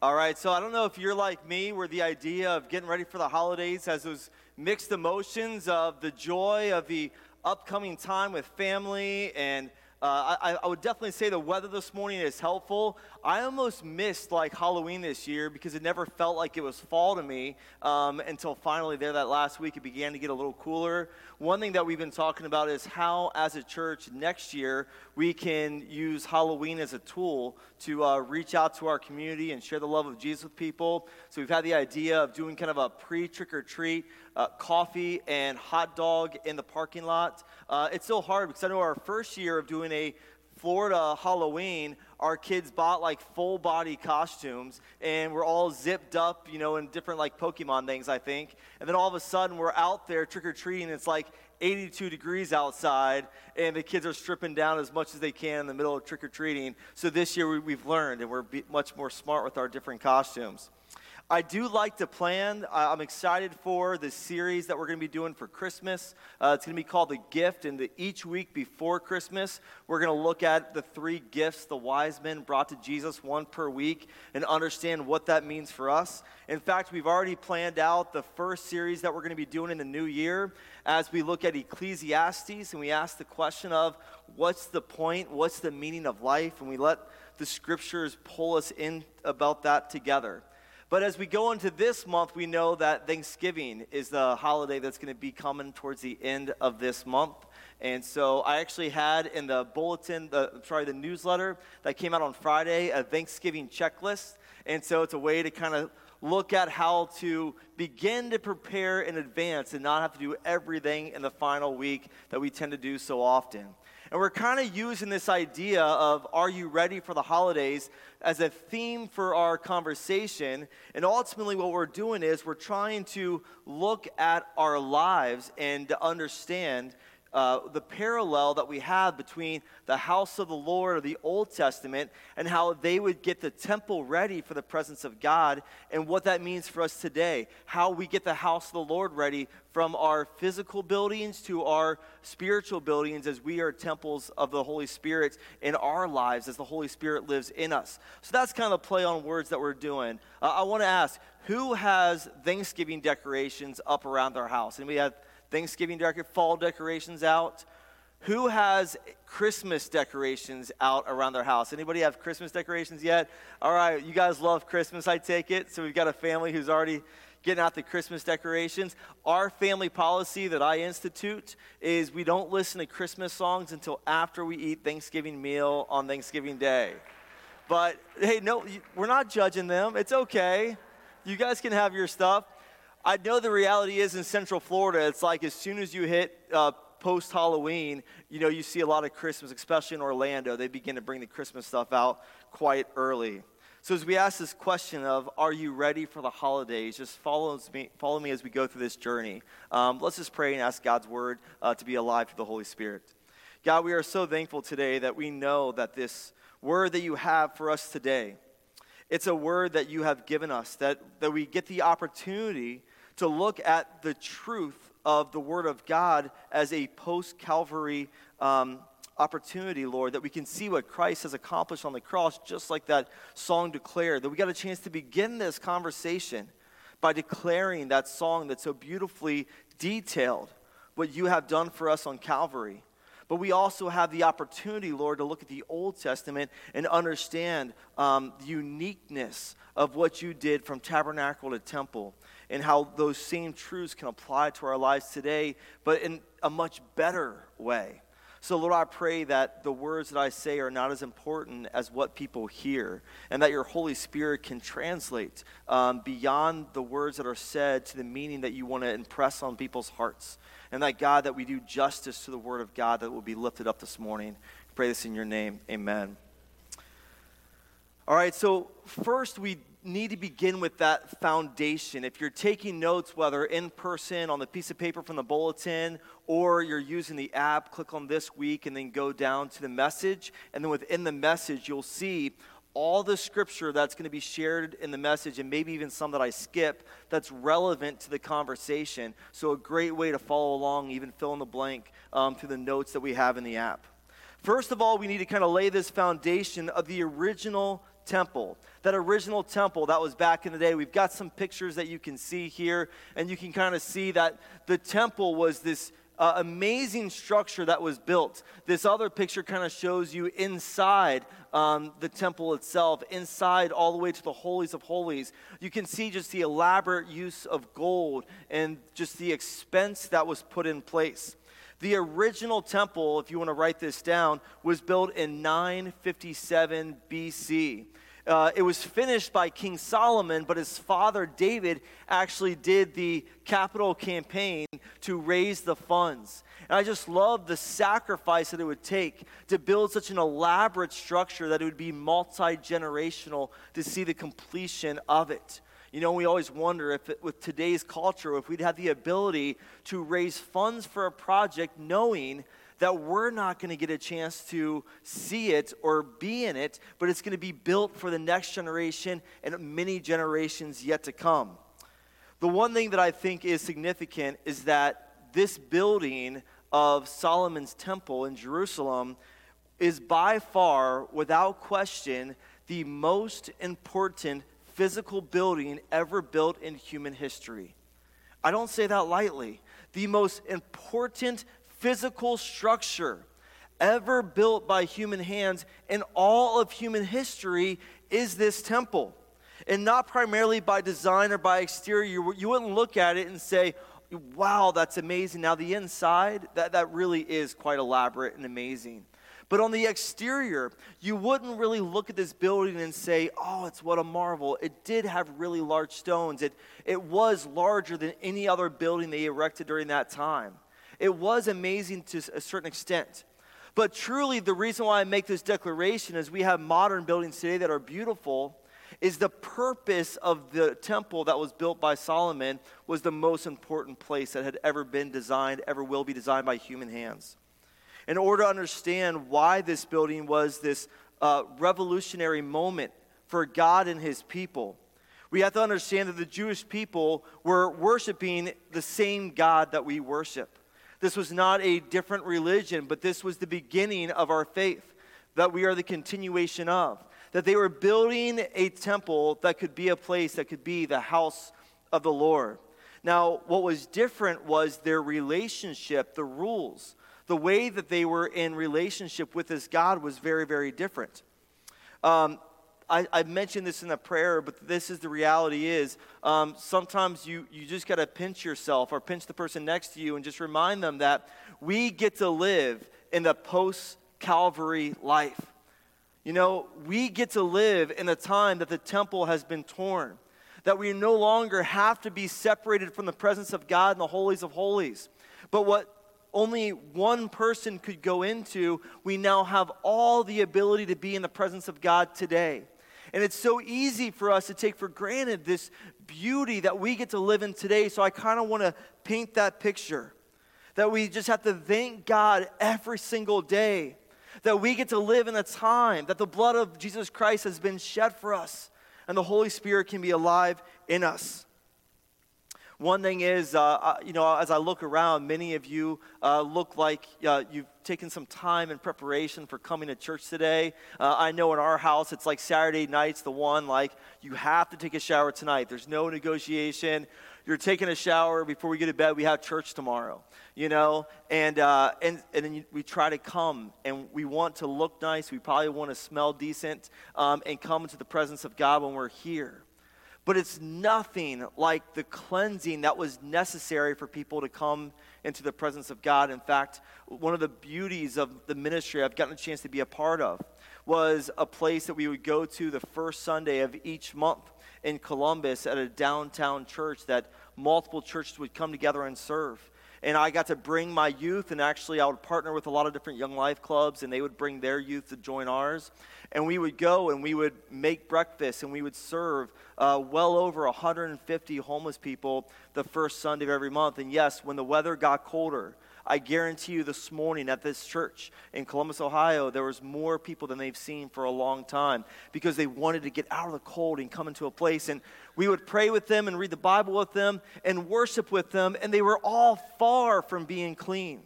All right, so I don't know if you're like me, where the idea of getting ready for the holidays has those mixed emotions of the joy of the upcoming time with family and uh, I, I, would definitely say the weather this morning is helpful. I almost missed like Halloween this year because it never felt like it was fall to me um, until finally there that last week it began to get a little cooler. One thing that we've been talking about is how, as a church, next year we can use Halloween as a tool to uh, reach out to our community and share the love of Jesus with people. So we've had the idea of doing kind of a pre trick or treat uh, coffee and hot dog in the parking lot. Uh, it's still hard because I know our first year of doing a Florida Halloween, our kids bought like full body costumes and we're all zipped up, you know, in different like Pokemon things, I think. And then all of a sudden we're out there trick or treating. It's like 82 degrees outside and the kids are stripping down as much as they can in the middle of trick or treating. So this year we, have learned and we're much more smart with our different costumes. I do like to plan. I'm excited for the series that we're going to be doing for Christmas. Uh, it's going to be called The Gift, and the, each week before Christmas, we're going to look at the three gifts the wise men brought to Jesus, one per week, and understand what that means for us. In fact, we've already planned out the first series that we're going to be doing in the new year as we look at Ecclesiastes and we ask the question of what's the point, what's the meaning of life, and we let the scriptures pull us in about that together. But as we go into this month, we know that Thanksgiving is the holiday that's going to be coming towards the end of this month. And so I actually had in the bulletin, the, sorry, the newsletter that came out on Friday, a Thanksgiving checklist. And so it's a way to kind of look at how to begin to prepare in advance and not have to do everything in the final week that we tend to do so often. And we're kind of using this idea of are you ready for the holidays as a theme for our conversation. And ultimately, what we're doing is we're trying to look at our lives and understand uh, the parallel that we have between the house of the Lord of the Old Testament and how they would get the temple ready for the presence of God and what that means for us today. How we get the house of the Lord ready from our physical buildings to our spiritual buildings as we are temples of the Holy Spirit in our lives as the Holy Spirit lives in us. So that's kind of the play on words that we're doing. Uh, I want to ask who has Thanksgiving decorations up around their house? And we have Thanksgiving decor, fall decorations out. Who has Christmas decorations out around their house? Anybody have Christmas decorations yet? All right, you guys love Christmas, I take it. So we've got a family who's already getting out the Christmas decorations. Our family policy that I institute is we don't listen to Christmas songs until after we eat Thanksgiving meal on Thanksgiving Day. But hey, no, we're not judging them. It's okay. You guys can have your stuff. I know the reality is in Central Florida, it's like as soon as you hit uh, post Halloween, you know, you see a lot of Christmas, especially in Orlando. They begin to bring the Christmas stuff out quite early. So as we ask this question of, are you ready for the holidays? Just follow me, follow me as we go through this journey. Um, let's just pray and ask God's word uh, to be alive to the Holy Spirit. God, we are so thankful today that we know that this word that you have for us today, it's a word that you have given us, that, that we get the opportunity to look at the truth of the Word of God as a post Calvary um, opportunity, Lord, that we can see what Christ has accomplished on the cross, just like that song declared. That we got a chance to begin this conversation by declaring that song that's so beautifully detailed what you have done for us on Calvary. But we also have the opportunity, Lord, to look at the Old Testament and understand um, the uniqueness of what you did from tabernacle to temple and how those same truths can apply to our lives today, but in a much better way. So, Lord, I pray that the words that I say are not as important as what people hear, and that your Holy Spirit can translate um, beyond the words that are said to the meaning that you want to impress on people's hearts. And that, God, that we do justice to the Word of God that will be lifted up this morning. I pray this in your name. Amen. All right, so first we need to begin with that foundation. If you're taking notes, whether in person, on the piece of paper from the bulletin, or you're using the app, click on this week and then go down to the message. And then within the message, you'll see all the scripture that's going to be shared in the message, and maybe even some that I skip that's relevant to the conversation. So, a great way to follow along, even fill in the blank um, through the notes that we have in the app. First of all, we need to kind of lay this foundation of the original temple. That original temple that was back in the day. We've got some pictures that you can see here, and you can kind of see that the temple was this uh, amazing structure that was built. This other picture kind of shows you inside um, the temple itself, inside all the way to the holies of holies. You can see just the elaborate use of gold and just the expense that was put in place. The original temple, if you want to write this down, was built in 957 BC. Uh, it was finished by King Solomon, but his father David actually did the capital campaign to raise the funds. And I just love the sacrifice that it would take to build such an elaborate structure that it would be multi generational to see the completion of it. You know, we always wonder if, it, with today's culture, if we'd have the ability to raise funds for a project knowing that we're not going to get a chance to see it or be in it, but it's going to be built for the next generation and many generations yet to come. The one thing that I think is significant is that this building of Solomon's temple in Jerusalem is by far, without question, the most important physical building ever built in human history. I don't say that lightly. The most important physical structure ever built by human hands in all of human history is this temple. And not primarily by design or by exterior. You wouldn't look at it and say, wow, that's amazing. Now, the inside, that, that really is quite elaborate and amazing. But on the exterior, you wouldn't really look at this building and say, oh, it's what a marvel. It did have really large stones. It, it was larger than any other building they erected during that time. It was amazing to a certain extent. But truly, the reason why I make this declaration is we have modern buildings today that are beautiful, is the purpose of the temple that was built by Solomon was the most important place that had ever been designed, ever will be designed by human hands. In order to understand why this building was this uh, revolutionary moment for God and his people, we have to understand that the Jewish people were worshiping the same God that we worship. This was not a different religion, but this was the beginning of our faith that we are the continuation of. That they were building a temple that could be a place that could be the house of the Lord. Now, what was different was their relationship, the rules. The way that they were in relationship with this God was very, very different. Um, I, I mentioned this in the prayer, but this is the reality is um, sometimes you, you just got to pinch yourself or pinch the person next to you and just remind them that we get to live in the post Calvary life. You know, we get to live in a time that the temple has been torn, that we no longer have to be separated from the presence of God in the holies of holies. But what only one person could go into, we now have all the ability to be in the presence of God today. And it's so easy for us to take for granted this beauty that we get to live in today. So I kind of want to paint that picture that we just have to thank God every single day that we get to live in a time that the blood of Jesus Christ has been shed for us and the Holy Spirit can be alive in us. One thing is, uh, uh, you know, as I look around, many of you uh, look like uh, you've taken some time in preparation for coming to church today. Uh, I know in our house, it's like Saturday night's the one, like, you have to take a shower tonight. There's no negotiation. You're taking a shower before we get to bed. We have church tomorrow, you know? And, uh, and, and then we try to come and we want to look nice. We probably want to smell decent um, and come into the presence of God when we're here but it's nothing like the cleansing that was necessary for people to come into the presence of God. In fact, one of the beauties of the ministry I've gotten a chance to be a part of was a place that we would go to the first Sunday of each month in Columbus at a downtown church that multiple churches would come together and serve. And I got to bring my youth, and actually, I would partner with a lot of different young life clubs, and they would bring their youth to join ours. And we would go and we would make breakfast, and we would serve uh, well over 150 homeless people the first Sunday of every month. And yes, when the weather got colder, I guarantee you this morning at this church in Columbus, Ohio, there was more people than they've seen for a long time because they wanted to get out of the cold and come into a place. And we would pray with them and read the Bible with them and worship with them, and they were all far from being clean.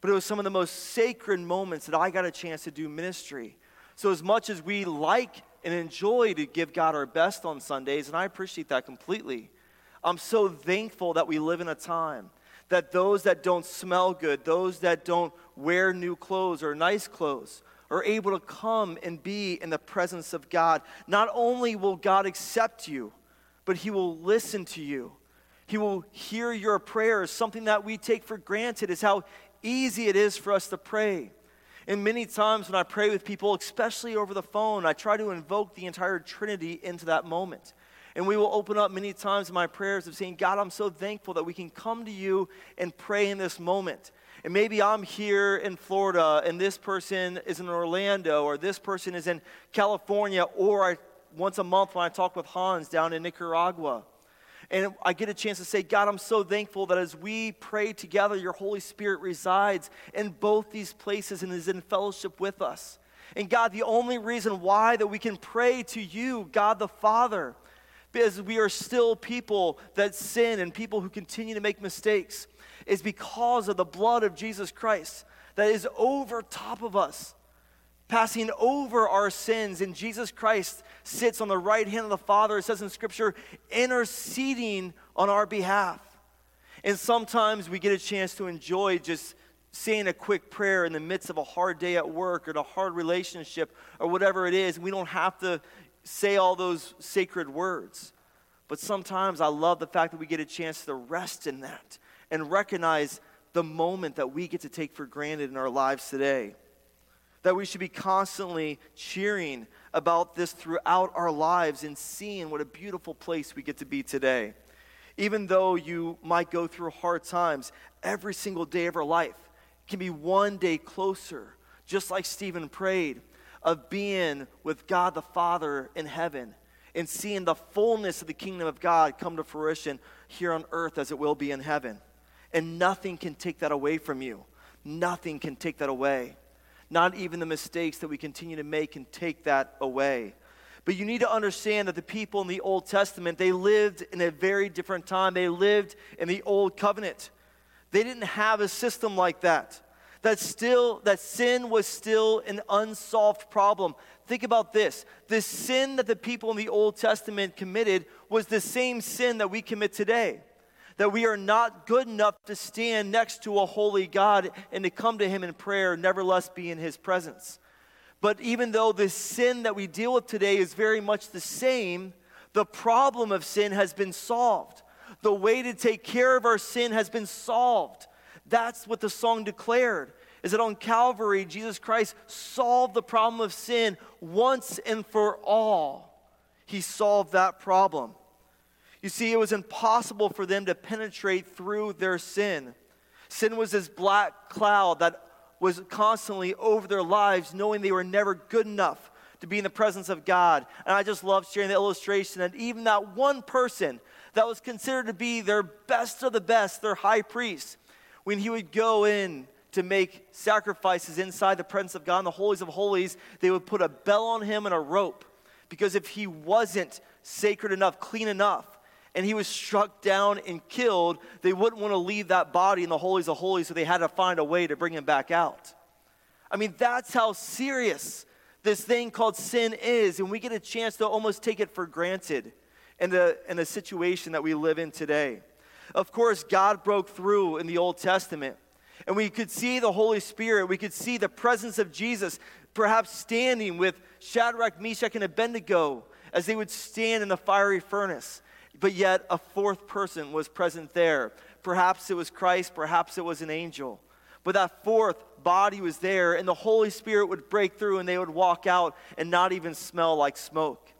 But it was some of the most sacred moments that I got a chance to do ministry. So, as much as we like and enjoy to give God our best on Sundays, and I appreciate that completely. I'm so thankful that we live in a time that those that don't smell good, those that don't wear new clothes or nice clothes, are able to come and be in the presence of God. Not only will God accept you, but He will listen to you. He will hear your prayers. Something that we take for granted is how easy it is for us to pray. And many times when I pray with people, especially over the phone, I try to invoke the entire Trinity into that moment. And we will open up many times in my prayers of saying, God, I'm so thankful that we can come to you and pray in this moment. And maybe I'm here in Florida and this person is in Orlando or this person is in California or I, once a month when I talk with Hans down in Nicaragua. And I get a chance to say, God, I'm so thankful that as we pray together, your Holy Spirit resides in both these places and is in fellowship with us. And God, the only reason why that we can pray to you, God the Father, because we are still people that sin and people who continue to make mistakes, is because of the blood of Jesus Christ that is over top of us passing over our sins. And Jesus Christ sits on the right hand of the Father, it says in Scripture, interceding on our behalf. And sometimes we get a chance to enjoy just saying a quick prayer in the midst of a hard day at work or a hard relationship or whatever it is. We don't have to say all those sacred words. But sometimes I love the fact that we get a chance to rest in that and recognize the moment that we get to take for granted in our lives today that we should be constantly cheering about this throughout our lives and seeing what a beautiful place we get to be today. Even though you might go through hard times, every single day of our life can be one day closer, just like Stephen prayed, of being with God the Father in heaven and seeing the fullness of the kingdom of God come to fruition here on earth as it will be in heaven. And nothing can take that away from you. Nothing can take that away. Not even the mistakes that we continue to make can take that away. But you need to understand that the people in the Old Testament, they lived in a very different time. They lived in the Old Covenant. They didn't have a system like that. That still that sin was still an unsolved problem. Think about this. The sin that the people in the Old Testament committed was the same sin that we commit today that we are not good enough to stand next to a holy God and to come to Him in prayer, nevertheless be in His presence. But even though the sin that we deal with today is very much the same, the problem of sin has been solved. The way to take care of our sin has been solved. That's what the song declared. Is that on Calvary, Jesus Christ solved the problem of sin once and for all. He solved that problem. You see, it was impossible for them to penetrate through their sin. Sin was this black cloud that was constantly over their lives, knowing they were never good enough to be in the presence of God. And I just love sharing the illustration that even that one person that was considered to be their best of the best, their high priest, when he would go in to make sacrifices inside the presence of God in the holies of holies, they would put a bell on him and a rope. Because if he wasn't sacred enough, clean enough, and he was struck down and killed, they wouldn't want to leave that body in the holies of holies, so they had to find a way to bring him back out. I mean, that's how serious this thing called sin is, and we get a chance to almost take it for granted in the, in the situation that we live in today. Of course, God broke through in the Old Testament, and we could see the Holy Spirit, we could see the presence of Jesus perhaps standing with Shadrach, Meshach, and Abednego as they would stand in the fiery furnace but yet a fourth person was present there. Perhaps it was Christ, perhaps it was an angel. But that fourth body was there, and the Holy Spirit would break through and they would walk out and not even smell like smoke.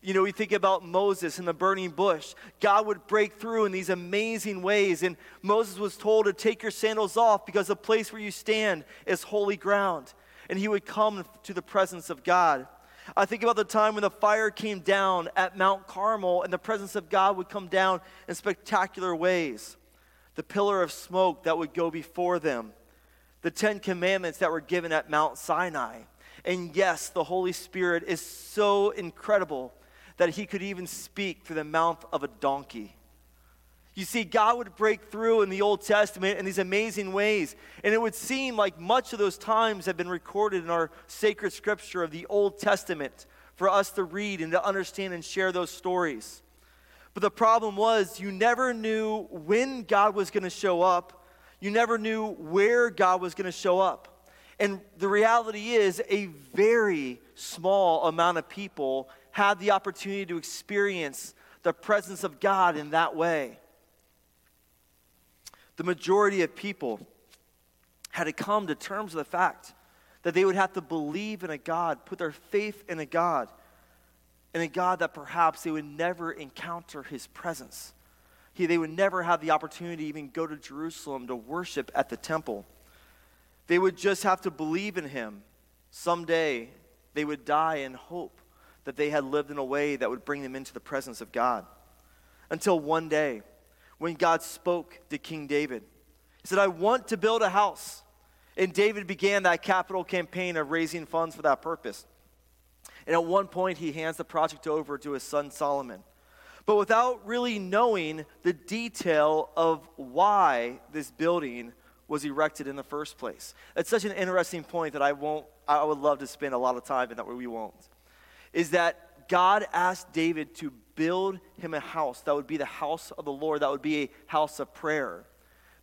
You know, we think about Moses and the burning bush. God would break through in these amazing ways, and Moses was told to take your sandals off because the place where you stand is holy ground. And he would come to the presence of God. I think about the time when the fire came down at Mount Carmel and the presence of God would come down in spectacular ways. The pillar of smoke that would go before them, the Ten Commandments that were given at Mount Sinai. And yes, the Holy Spirit is so incredible that he could even speak through the mouth of a donkey. You see, God would break through in the Old Testament in these amazing ways. And it would seem like much of those times have been recorded in our sacred scripture of the Old Testament for us to read and to understand and share those stories. But the problem was, you never knew when God was going to show up, you never knew where God was going to show up. And the reality is, a very small amount of people had the opportunity to experience the presence of God in that way. The majority of people had to come to terms with the fact that they would have to believe in a God, put their faith in a God, in a God that perhaps they would never encounter his presence. He, they would never have the opportunity to even go to Jerusalem to worship at the temple. They would just have to believe in him. Someday they would die in hope that they had lived in a way that would bring them into the presence of God. Until one day, when God spoke to King David, He said, I want to build a house. And David began that capital campaign of raising funds for that purpose. And at one point, he hands the project over to his son Solomon. But without really knowing the detail of why this building was erected in the first place. It's such an interesting point that I won't, I would love to spend a lot of time in that, we won't. Is that God asked David to build him a house that would be the house of the Lord, that would be a house of prayer.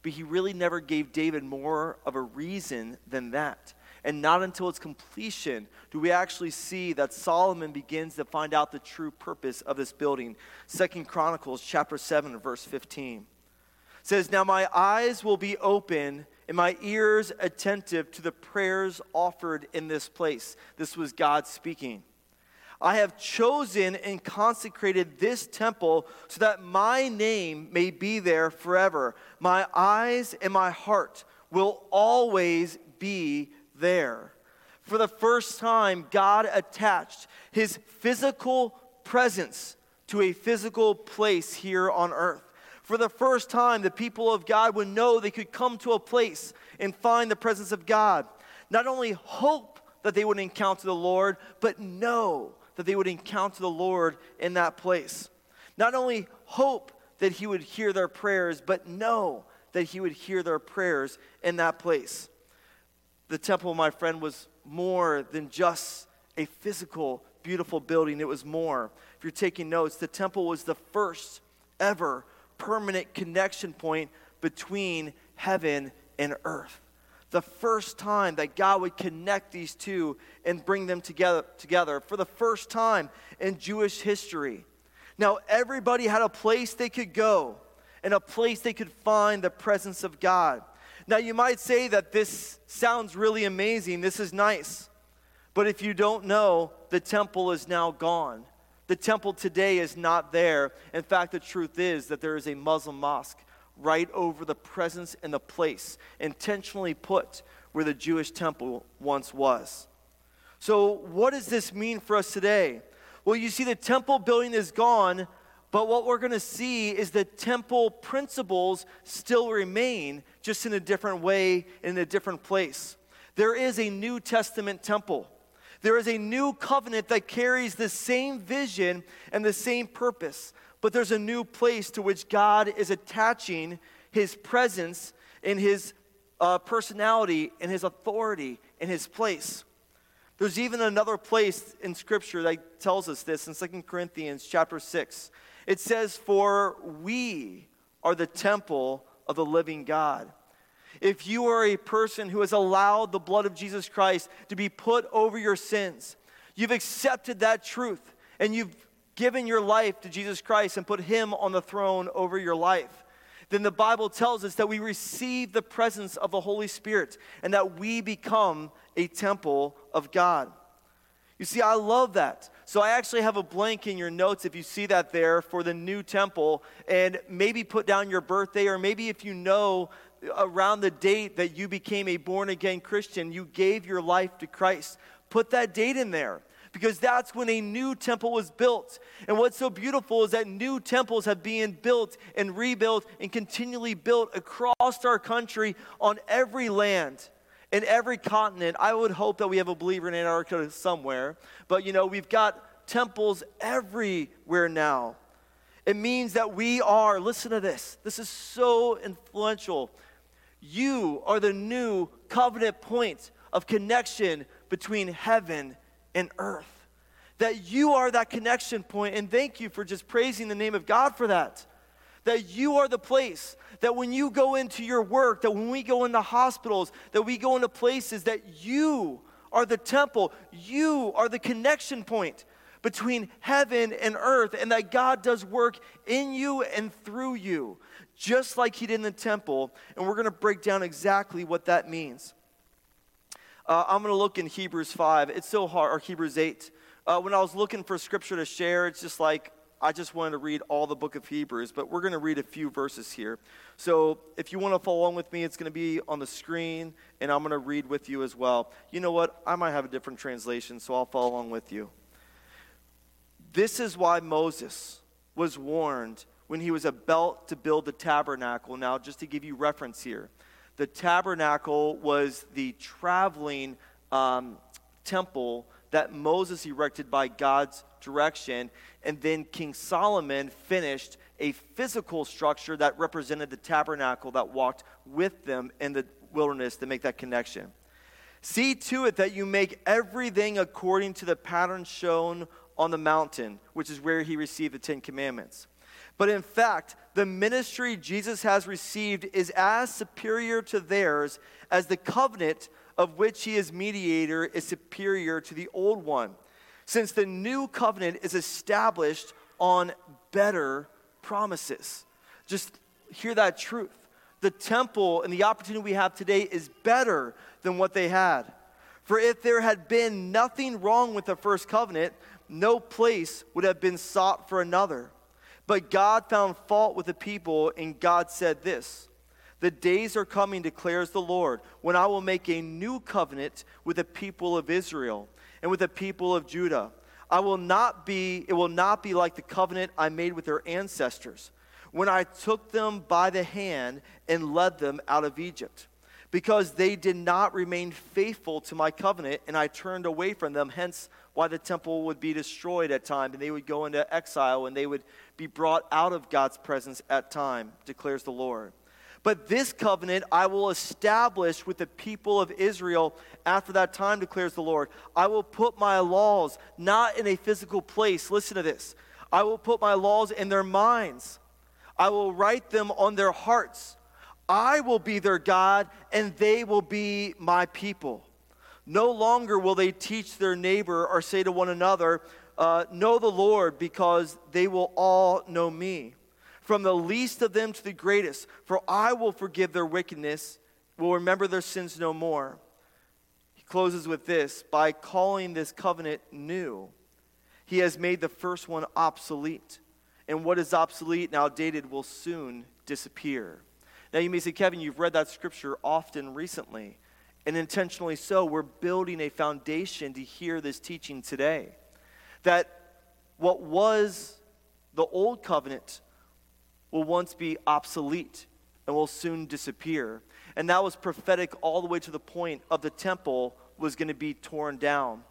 But he really never gave David more of a reason than that. And not until its completion do we actually see that Solomon begins to find out the true purpose of this building. Second Chronicles chapter 7 verse 15 says, Now my eyes will be open and my ears attentive to the prayers offered in this place. This was God speaking. I have chosen and consecrated this temple so that my name may be there forever. My eyes and my heart will always be there. For the first time, God attached his physical presence to a physical place here on earth. For the first time, the people of God would know they could come to a place and find the presence of God. Not only hope that they would encounter the Lord, but know that they would encounter the Lord in that place. Not only hope that He would hear their prayers, but know that He would hear their prayers in that place. The temple, my friend, was more than just a physical, beautiful building. It was more. If you're taking notes, the temple was the first ever permanent connection point between heaven and earth the first time that God would connect these two and bring them together, together for the first time in Jewish history. Now, everybody had a place they could go and a place they could find the presence of God. Now, you might say that this sounds really amazing. This is nice. But if you don't know, the temple is now gone. The temple today is not there. In fact, the truth is that there is a Muslim mosque right over the presence and the place intentionally put where the Jewish temple once was. So, what does this mean for us today? Well, you see, the temple building is gone, but what we're going to see is the temple principles still remain, just in a different way, in a different place. There is a New Testament temple. There is a new covenant that carries the same vision and the same purpose but there's a new place to which God is attaching his presence in his uh, personality and his authority in his place. There's even another place in Scripture that tells us this in 2 Corinthians chapter 6. It says, For we are the temple of the living God. If you are a person who has allowed the blood of Jesus Christ to be put over your sins, you've accepted that truth and you've given your life to Jesus Christ and put Him on the throne over your life, then the Bible tells us that we receive the presence of the Holy Spirit and that we become a temple of God. You see, I love that. So I actually have a blank in your notes if you see that there for the new temple, and maybe put down your birthday, or maybe if you know around the date that you became a born again Christian, you gave your life to Christ. Put that date in there because that's when a new temple was built. And what's so beautiful is that new temples have been built and rebuilt and continually built across our country on every land. In every continent, I would hope that we have a believer in Antarctica somewhere, but you know, we've got temples everywhere now. It means that we are, listen to this, this is so influential. You are the new covenant point of connection between heaven and earth. That you are that connection point, and thank you for just praising the name of God for that. That you are the place, that when you go into your work, that when we go into hospitals, that we go into places, that you are the temple, you are the connection point between heaven and earth, and that God does work in you and through you, just like He did in the temple. And we're to break down exactly what that means. Uh, I'm going to look in Hebrews 5. It's so hard, or Hebrews 8. Uh, when I was looking for scripture to share, it's just like I just wanted to read all the book of Hebrews, but we're going to read a few verses here. So if you want to follow along with me, it's going to be on the screen, and I'm going to read with you as well. You know what? I might have a different translation, so I'll follow along with you. This is why Moses was warned when he was about to build the tabernacle. Now, just to give you reference here, the tabernacle was the traveling um, temple that Moses erected by God's direction. And then King Solomon finished a physical structure that represented the tabernacle that walked with them in the wilderness to make that connection. See to it that you make everything according to the pattern shown on the mountain, which is where he received the Ten Commandments. But in fact, the ministry Jesus has received is as superior to theirs as the covenant of which he is mediator is superior to the old one, since the new covenant is established on better promises. Just hear that truth. The temple and the opportunity we have today is better than what they had. For if there had been nothing wrong with the first covenant, no place would have been sought for another. But God found fault with the people, and God said this The days are coming, declares the Lord, when I will make a new covenant with the people of Israel and with the people of Judah. I will not be, it will not be like the covenant I made with their ancestors when I took them by the hand and led them out of Egypt because they did not remain faithful to my covenant, and I turned away from them. Hence, why the temple would be destroyed at times, and they would go into exile, and they would be brought out of God's presence at time, declares the Lord. But this covenant I will establish with the people of Israel after that time, declares the Lord. I will put my laws not in a physical place. Listen to this. I will put my laws in their minds. I will write them on their hearts. I will be their God, and they will be my people. No longer will they teach their neighbor or say to one another, uh, Know the Lord, because they will all know me. From the least of them to the greatest, for I will forgive their wickedness, will remember their sins no more. He closes with this by calling this covenant new. He has made the first one obsolete. And what is obsolete and outdated will soon disappear. Now, you may say, Kevin, you've read that scripture often recently, and intentionally so. We're building a foundation to hear this teaching today. That what was the old covenant will once be obsolete and will soon disappear. And that was prophetic all the way to the point of the temple was going to be torn down.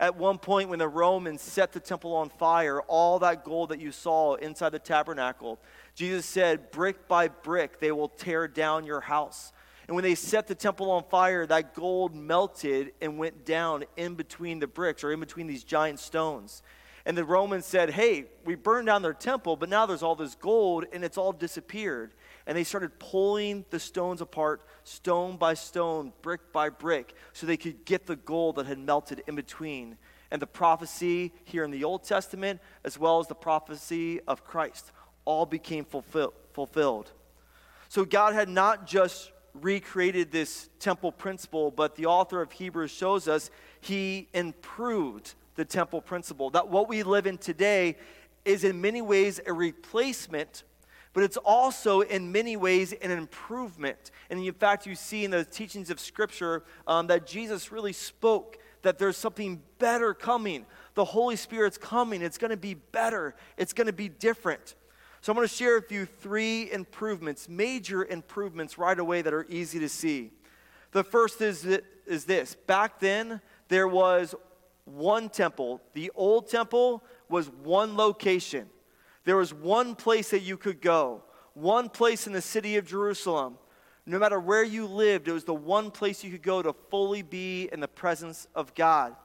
At one point, when the Romans set the temple on fire, all that gold that you saw inside the tabernacle, Jesus said, brick by brick, they will tear down your house. And when they set the temple on fire, that gold melted and went down in between the bricks or in between these giant stones. And the Romans said, Hey, we burned down their temple, but now there's all this gold and it's all disappeared. And they started pulling the stones apart, stone by stone, brick by brick, so they could get the gold that had melted in between. And the prophecy here in the Old Testament, as well as the prophecy of Christ, all became fulfill- fulfilled. So God had not just recreated this temple principle, but the author of Hebrews shows us he improved the temple principle. That what we live in today is in many ways a replacement, but it's also in many ways an improvement. And in fact, you see in the teachings of Scripture um, that Jesus really spoke that there's something better coming. The Holy Spirit's coming. It's going to be better, it's going to be different. So I'm going to share with you three improvements, major improvements right away that are easy to see. The first is, is this back then, there was one temple. The old temple was one location, there was one place that you could go, one place in the city of Jerusalem. No matter where you lived, it was the one place you could go to fully be in the presence of God.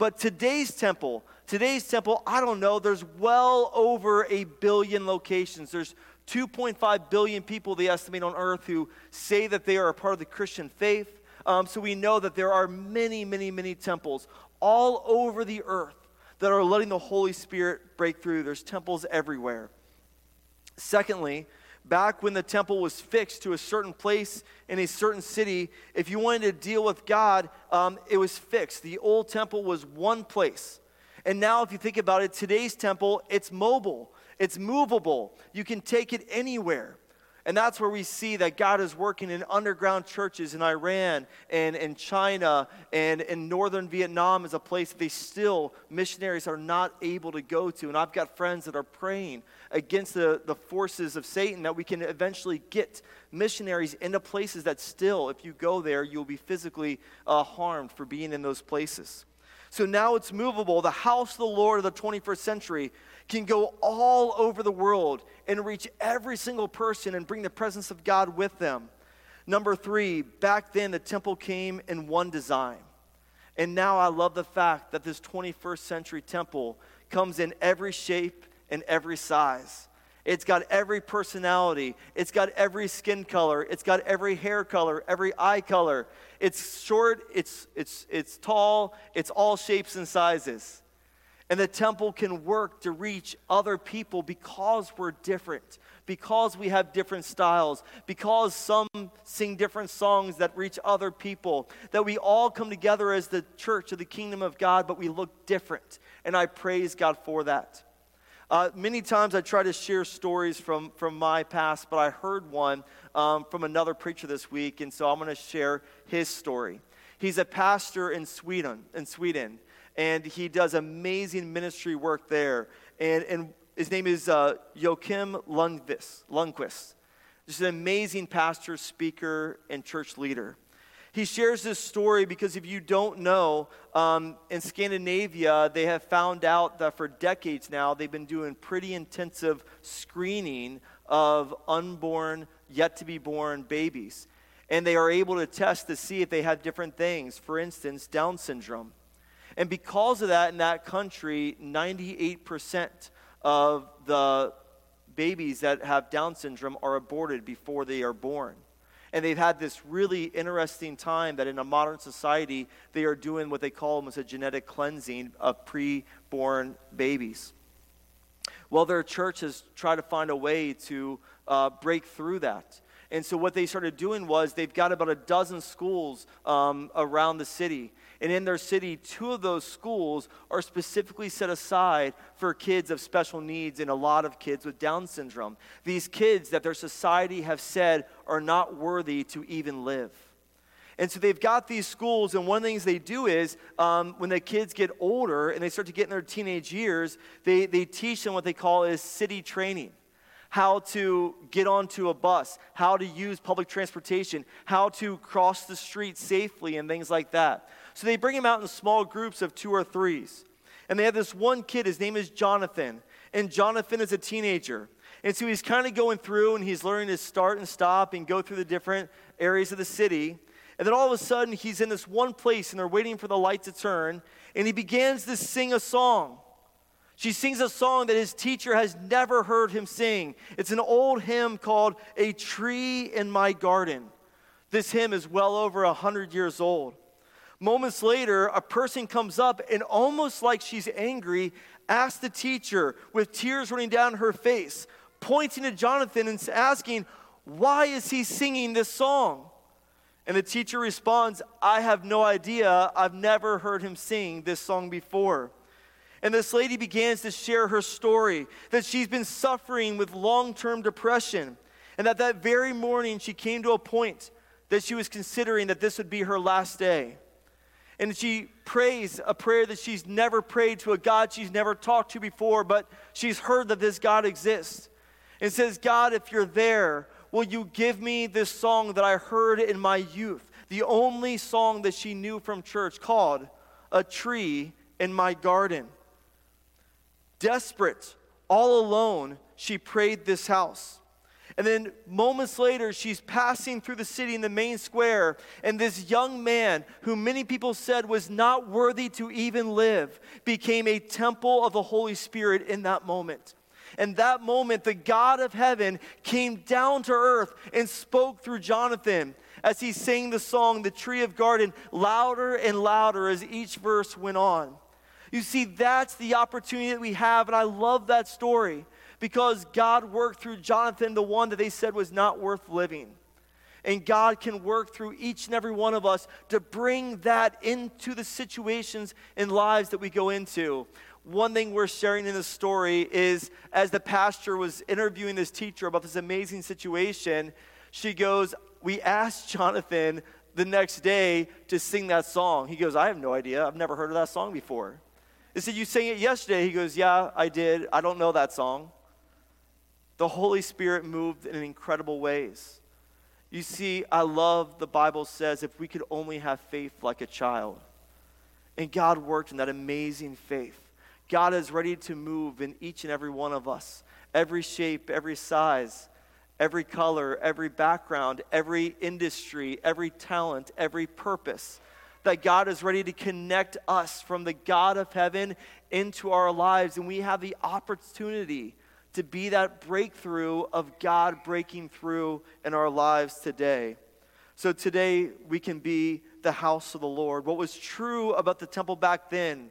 But today's temple, today's temple, I don't know, there's well over a billion locations. There's 2.5 billion people, they estimate, on earth who say that they are a part of the Christian faith. Um, so we know that there are many, many, many temples all over the earth that are letting the Holy Spirit break through. There's temples everywhere. Secondly, back when the temple was fixed to a certain place in a certain city, if you wanted to deal with God, um, it was fixed. The old temple was one place. And now, if you think about it, today's temple, it's mobile, it's movable. You can take it anywhere. And that's where we see that God is working in underground churches in Iran and in China and in northern Vietnam is a place that they still, missionaries are not able to go to. And I've got friends that are praying against the, the forces of Satan that we can eventually get missionaries into places that still, if you go there, you'll be physically uh, harmed for being in those places. So now it's movable. The house of the Lord of the 21st century can go all over the world and reach every single person and bring the presence of God with them. Number three, back then the temple came in one design. And now I love the fact that this 21st century temple comes in every shape and every size. It's got every personality. It's got every skin color. It's got every hair color, every eye color. It's short, it's, it's, it's tall, it's all shapes and sizes. And the temple can work to reach other people because we're different, because we have different styles, because some sing different songs that reach other people, that we all come together as the church of the kingdom of God, but we look different. And I praise God for that. Uh, many times I try to share stories from, from my past, but I heard one um, from another preacher this week, and so I'm going to share his story. He's a pastor in Sweden, in Sweden and he does amazing ministry work there. And, and his name is uh, Joakim Lundqvist, Lundqvist. Just an amazing pastor, speaker, and church leader. He shares this story because if you don't know, um, in Scandinavia, they have found out that for decades now, they've been doing pretty intensive screening of unborn, yet to be born babies. And they are able to test to see if they have different things. For instance, Down syndrome. And because of that, in that country, 98% of the babies that have Down syndrome are aborted before they are born. And they've had this really interesting time that in a modern society, they are doing what they call almost a genetic cleansing of pre-born babies. Well, their church has tried to find a way to uh, break through that. And so, what they started doing was they've got about a dozen schools um, around the city. And in their city, two of those schools are specifically set aside for kids of special needs and a lot of kids with Down syndrome. These kids that their society have said are not worthy to even live. And so they've got these schools, and one of the things they do is um, when the kids get older and they start to get in their teenage years, they, they teach them what they call is city training how to get onto a bus, how to use public transportation, how to cross the street safely, and things like that. So they bring him out in small groups of two or threes. And they have this one kid, his name is Jonathan. And Jonathan is a teenager. And so he's kind of going through and he's learning to start and stop and go through the different areas of the city. And then all of a sudden, he's in this one place and they're waiting for the light to turn. And he begins to sing a song. She sings a song that his teacher has never heard him sing. It's an old hymn called A Tree in My Garden. This hymn is well over a 100 years old. Moments later, a person comes up and almost like she's angry, asks the teacher with tears running down her face, pointing to Jonathan and asking, Why is he singing this song? And the teacher responds, I have no idea. I've never heard him sing this song before. And this lady begins to share her story that she's been suffering with long term depression. And that that very morning she came to a point that she was considering that this would be her last day and she prays a prayer that she's never prayed to a God she's never talked to before, but she's heard that this God exists. And says, God, if you're there, will you give me this song that I heard in my youth? The only song that she knew from church called A Tree in My Garden. Desperate, all alone, she prayed this house. And then moments later, she's passing through the city in the main square, and this young man, who many people said was not worthy to even live, became a temple of the Holy Spirit in that moment. And that moment, the God of heaven came down to earth and spoke through Jonathan as he sang the song, The Tree of Garden, louder and louder as each verse went on. You see, that's the opportunity that we have, and I love that story because God worked through Jonathan, the one that they said was not worth living. And God can work through each and every one of us to bring that into the situations and lives that we go into. One thing we're sharing in the story is as the pastor was interviewing this teacher about this amazing situation, she goes, We asked Jonathan the next day to sing that song. He goes, I have no idea. I've never heard of that song before. They said, You sang it yesterday. He goes, Yeah, I did. I don't know that song the Holy Spirit moved in incredible ways. You see, I love the Bible says if we could only have faith like a child. And God worked in that amazing faith. God is ready to move in each and every one of us, every shape, every size, every color, every background, every industry, every talent, every purpose. That God is ready to connect us from the God of heaven into our lives, and we have the opportunity to be that breakthrough of God breaking through in our lives today. So today we can be the house of the Lord. What was true about the temple back then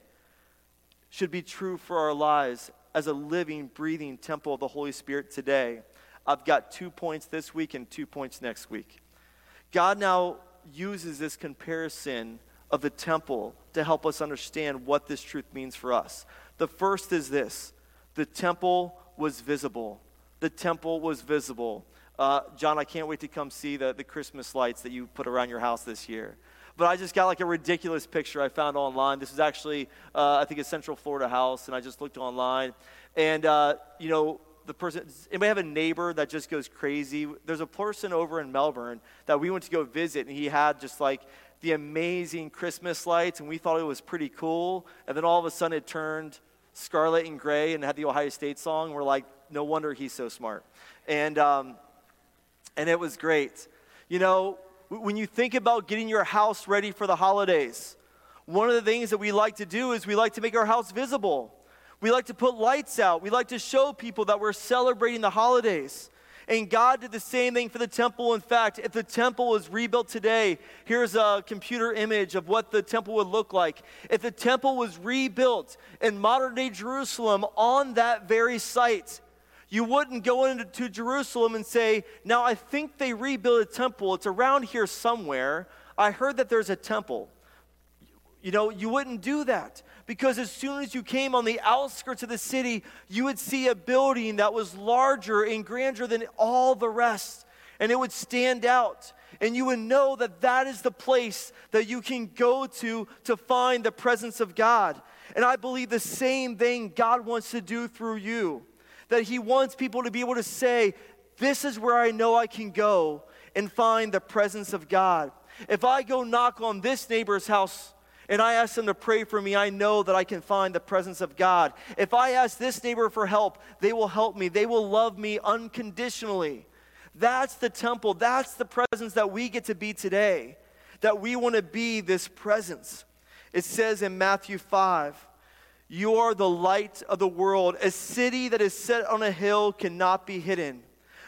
should be true for our lives as a living, breathing temple of the Holy Spirit today. I've got two points this week and two points next week. God now uses this comparison of the temple to help us understand what this truth means for us. The first is this the temple was visible. The temple was visible. Uh, John, I can't wait to come see the, the Christmas lights that you put around your house this year. But I just got like a ridiculous picture I found online. This is actually, uh, I think, a Central Florida house, and I just looked online. And, uh, you know, the person, anybody have a neighbor that just goes crazy? There's a person over in Melbourne that we went to go visit, and he had just like the amazing Christmas lights, and we thought it was pretty cool. And then all of a sudden it turned scarlet and gray and had the Ohio State song. We're like, no wonder he's so smart. And, um, and it was great. You know, when you think about getting your house ready for the holidays, one of the things that we like to do is we like to make our house visible. We like to put lights out. We like to show people that we're celebrating the holidays. And God did the same thing for the temple. In fact, if the temple was rebuilt today, here's a computer image of what the temple would look like. If the temple was rebuilt in modern day Jerusalem on that very site, you wouldn't go into Jerusalem and say, Now I think they rebuilt a temple. It's around here somewhere. I heard that there's a temple. You know, you wouldn't do that because as soon as you came on the outskirts of the city, you would see a building that was larger and grander than all the rest, and it would stand out. And you would know that that is the place that you can go to to find the presence of God. And I believe the same thing God wants to do through you. That He wants people to be able to say, This is where I know I can go and find the presence of God. If I go knock on this neighbor's house, and I ask them to pray for me, I know that I can find the presence of God. If I ask this neighbor for help, they will help me. They will love me unconditionally. That's the temple. That's the presence that we get to be today. That we want to be this presence. It says in Matthew 5, You are the light of the world. A city that is set on a hill cannot be hidden.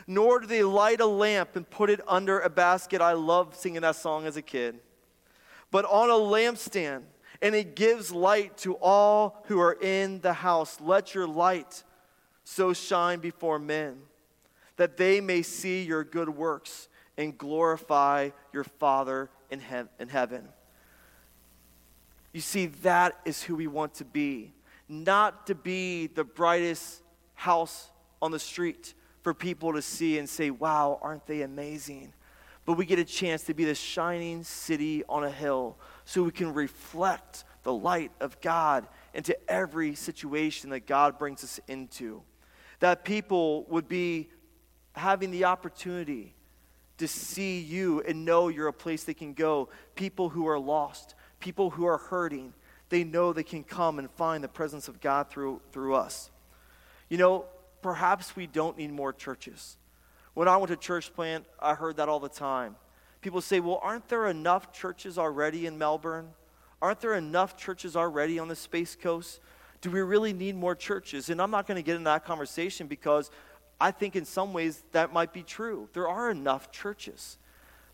Nor do they light a lamp and put it under a basket. I loved singing that song as a kid but on a lampstand, and it gives light to all who are in the house. Let your light so shine before men that they may see your good works and glorify your Father in, he- in heaven. You see, that is who we want to be. Not to be the brightest house on the street for people to see and say, wow, aren't they amazing? But we get a chance to be the shining city on a hill so we can reflect the light of God into every situation that God brings us into. That people would be having the opportunity to see you and know you're a place they can go. People who are lost, people who are hurting, they know they can come and find the presence of God through, through us. You know, perhaps we don't need more churches. When I went to church plant, I heard that all the time. People say, well, aren't there enough churches already in Melbourne? Aren't there enough churches already on the Space Coast? Do we really need more churches? And I'm not going to get into that conversation because I think in some ways that might be true. There are enough churches.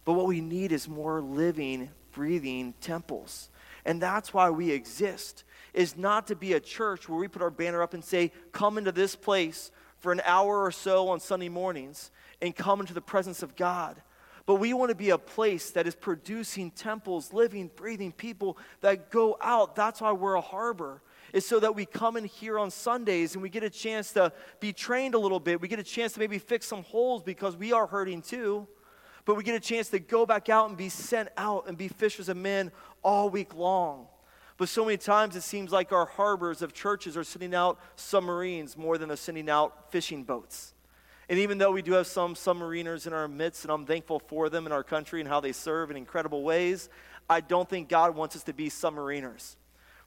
But what we need is more living, breathing temples. And that's why we exist, is not to be a church where we put our banner up and say, come into this place for an hour or so on Sunday mornings and come into the presence of God. But we want to be a place that is producing temples, living, breathing people that go out. That's why we're a harbor. Is so that we come in here on Sundays and we get a chance to be trained a little bit. We get a chance to maybe fix some holes because we are hurting too. But we get a chance to go back out and be sent out and be fishers of men all week long. But so many times it seems like our harbors of churches are sending out submarines more than they're sending out fishing boats. And even though we do have some submariners in our midst, and I'm thankful for them in our country and how they serve in incredible ways, I don't think God wants us to be submariners.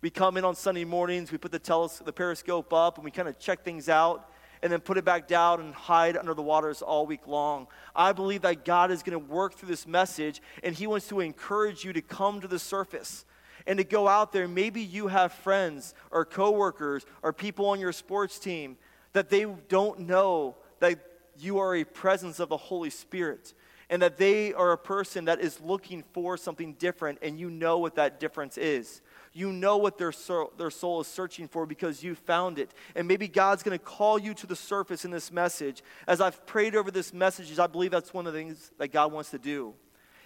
We come in on Sunday mornings, we put the, teles- the periscope up, and we kind of check things out, and then put it back down and hide under the waters all week long. I believe that God is going to work through this message, and He wants to encourage you to come to the surface and to go out there. Maybe you have friends or coworkers or people on your sports team that they don't know that you are a presence of the Holy Spirit and that they are a person that is looking for something different and you know what that difference is. You know what their soul, their soul is searching for because you found it. And maybe God's going to call you to the surface in this message. As I've prayed over this message, I believe that's one of the things that God wants to do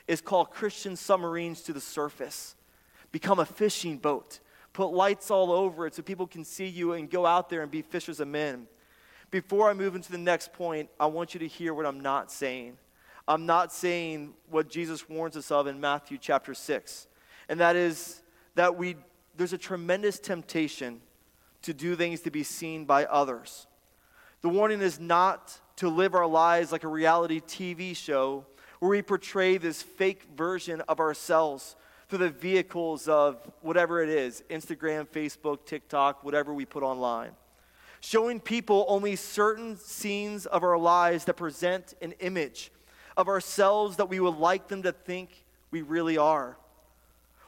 is call Christian submarines to the surface. Become a fishing boat. Put lights all over it so people can see you and go out there and be fishers of men. Before I move into the next point, I want you to hear what I'm not saying. I'm not saying what Jesus warns us of in Matthew chapter 6, and that is that we, there's a tremendous temptation to do things to be seen by others. The warning is not to live our lives like a reality TV show where we portray this fake version of ourselves through the vehicles of whatever it is Instagram, Facebook, TikTok, whatever we put online showing people only certain scenes of our lives that present an image of ourselves that we would like them to think we really are,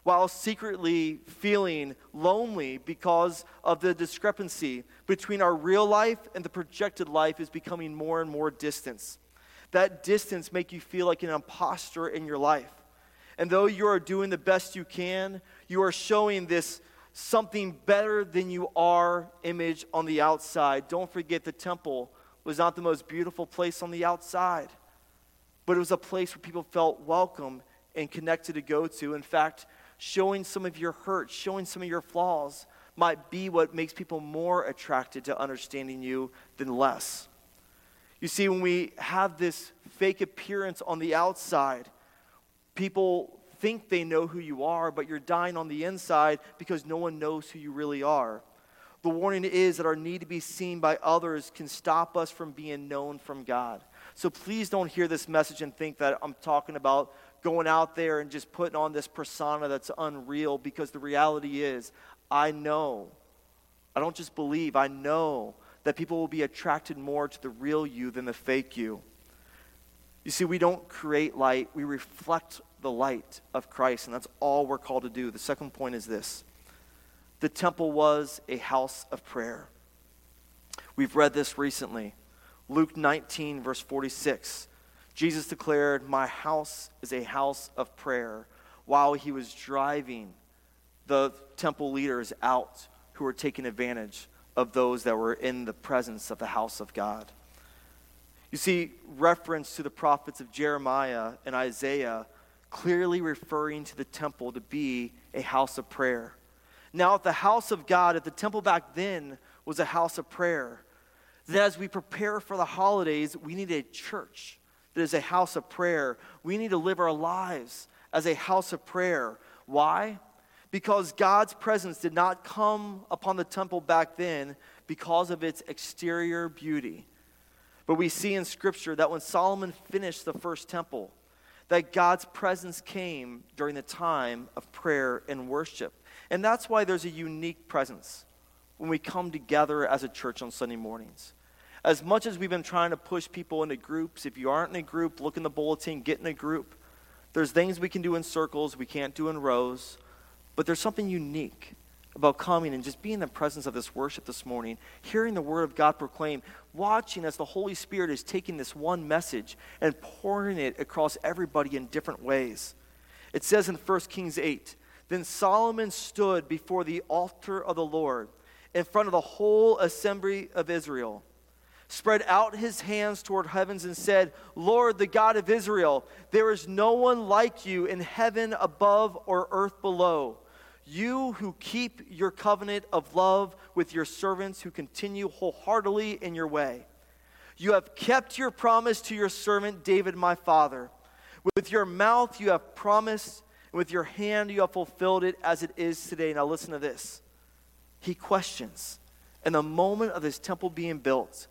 while secretly feeling lonely because of the discrepancy between our real life and the projected life is becoming more and more distance. That distance make you feel like an imposter in your life. And though you are doing the best you can, you are showing this something better than you are image on the outside. Don't forget the temple was not the most beautiful place on the outside, but it was a place where people felt welcome and connected to go to. In fact, showing some of your hurt, showing some of your flaws might be what makes people more attracted to understanding you than less. You see, when we have this fake appearance on the outside, people think they know who you are, but you're dying on the inside because no one knows who you really are. The warning is that our need to be seen by others can stop us from being known from God. So please don't hear this message and think that I'm talking about going out there and just putting on this persona that's unreal because the reality is, I know. I don't just believe, I know that people will be attracted more to the real you than the fake you. You see, we don't create light, we reflect the light of Christ, and that's all we're called to do. The second point is this the temple was a house of prayer. We've read this recently. Luke 19, verse 46. Jesus declared, My house is a house of prayer, while he was driving the temple leaders out who were taking advantage of those that were in the presence of the house of God. You see, reference to the prophets of Jeremiah and Isaiah clearly referring to the temple to be a house of prayer. Now, if the house of God, if the temple back then was a house of prayer, then as we prepare for the holidays, we need a church that is a house of prayer. We need to live our lives as a house of prayer. Why? Because God's presence did not come upon the temple back then because of its exterior beauty. But we see in Scripture that when Solomon finished the first temple, that God's presence came during the time of prayer and worship. And that's why there's a unique presence when we come together as a church on Sunday mornings. As much as we've been trying to push people into groups, if you aren't in a group, look in the bulletin, get in a group. There's things we can do in circles, we can't do in rows, but there's something unique about coming and just being in the presence of this worship this morning, hearing the word of God proclaimed, watching as the Holy Spirit is taking this one message and pouring it across everybody in different ways. It says in 1 Kings 8, Then Solomon stood before the altar of the Lord in front of the whole assembly of Israel spread out his hands toward heavens and said, Lord, the God of Israel, there is no one like you in heaven above or earth below you who keep your covenant of love with your servants who continue wholeheartedly in your way. You have kept your promise to your servant David, my father. With your mouth you have promised, and with your hand you have fulfilled it as it is today. Now listen to this. He questions in the moment of this temple being built,